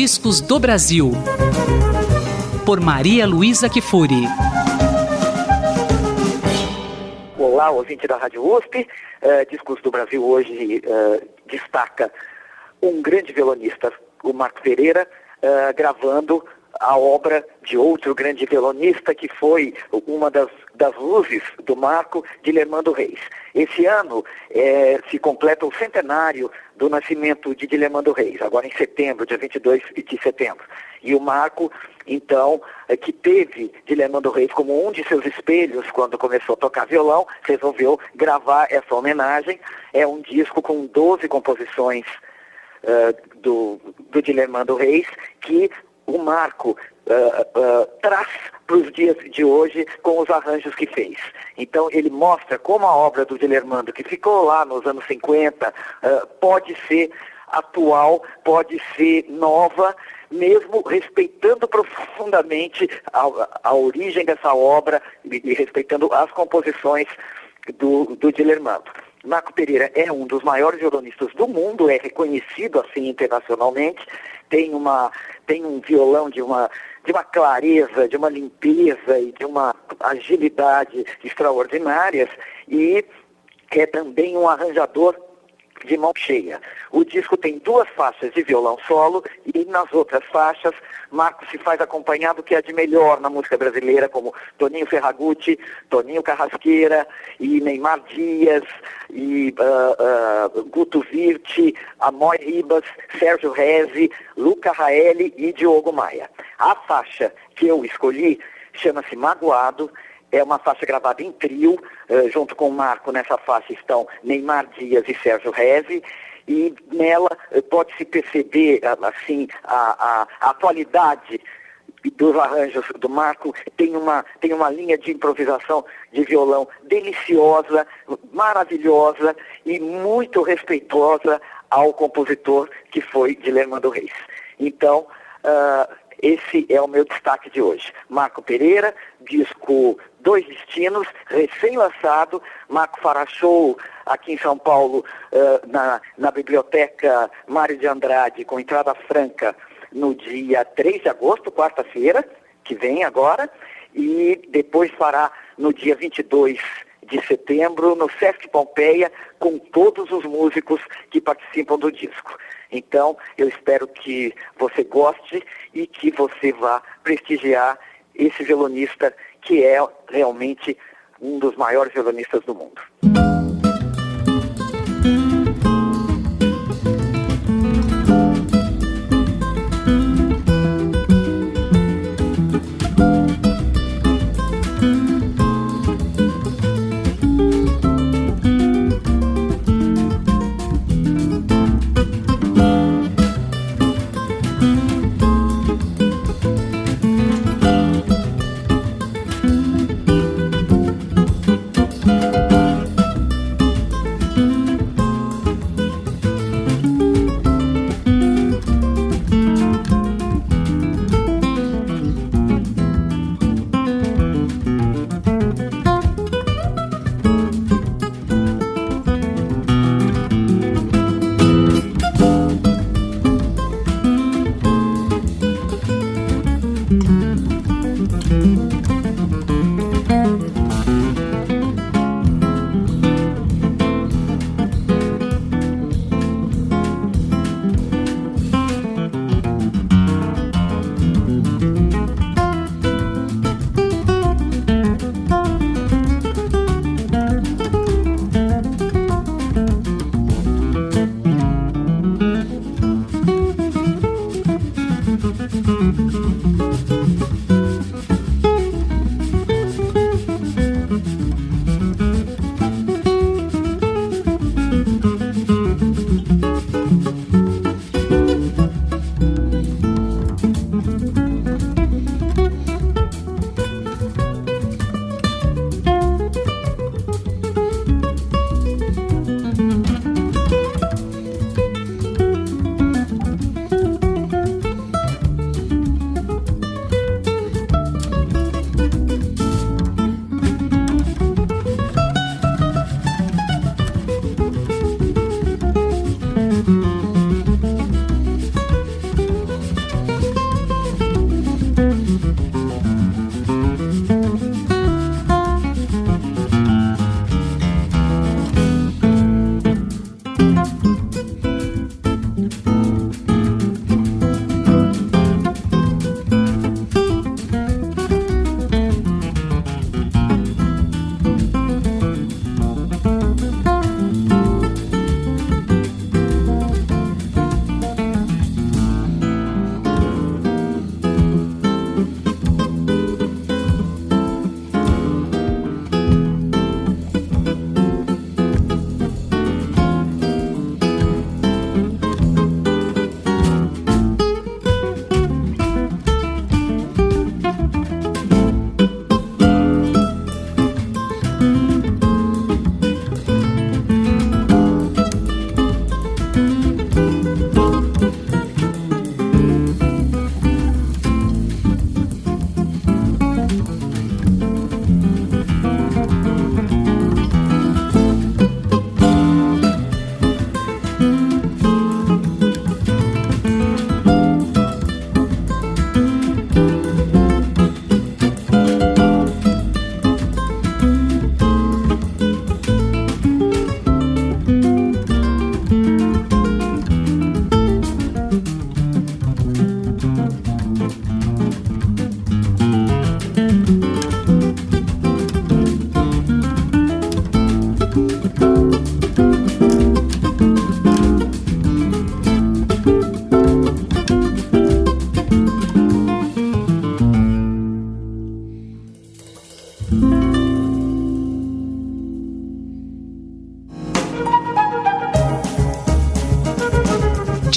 Discos do Brasil. Por Maria Luísa Kifuri. Olá, ouvinte da Rádio USP. Uh, Discos do Brasil hoje uh, destaca um grande violonista, o Marco Pereira, uh, gravando a obra de outro grande violonista que foi uma das, das luzes do Marco, Guilhermando Reis. Esse ano é, se completa o centenário do nascimento de Guilhermando Reis, agora em setembro, dia 22 de setembro. E o Marco, então, é, que teve Guilhermando Reis como um de seus espelhos quando começou a tocar violão, resolveu gravar essa homenagem. É um disco com 12 composições Uh, do, do Guilhermando Reis, que o Marco uh, uh, traz para os dias de hoje com os arranjos que fez. Então ele mostra como a obra do Guilhermando, que ficou lá nos anos 50, uh, pode ser atual, pode ser nova, mesmo respeitando profundamente a, a origem dessa obra e, e respeitando as composições do, do. Marco Pereira é um dos maiores violonistas do mundo, é reconhecido assim internacionalmente, tem, uma, tem um violão de uma, de uma clareza, de uma limpeza e de uma agilidade extraordinárias e é também um arranjador de mão cheia. O disco tem duas faixas de violão solo e nas outras faixas Marco se faz acompanhado que é de melhor na música brasileira, como Toninho Ferragutti, Toninho Carrasqueira e Neymar Dias e uh, uh, Guto Virti, Amói Ribas, Sérgio Reze, Luca Raeli e Diogo Maia. A faixa que eu escolhi chama-se Magoado é uma faixa gravada em trio, uh, junto com o Marco, nessa faixa estão Neymar Dias e Sérgio Reze, e nela uh, pode-se perceber, assim, a, a, a atualidade dos arranjos do Marco, tem uma, tem uma linha de improvisação de violão deliciosa, maravilhosa e muito respeitosa ao compositor que foi Guilherme do Reis. Então, uh, esse é o meu destaque de hoje. Marco Pereira, disco Dois Destinos, recém-lançado. Marco fará show aqui em São Paulo, uh, na, na Biblioteca Mário de Andrade, com entrada franca, no dia 3 de agosto, quarta-feira, que vem agora. E depois fará no dia 22 de setembro no Sesc Pompeia com todos os músicos que participam do disco. Então, eu espero que você goste e que você vá prestigiar esse violonista que é realmente um dos maiores violonistas do mundo.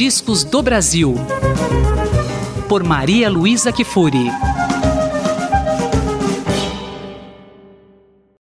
Discos do Brasil. Por Maria Luísa Kifuri.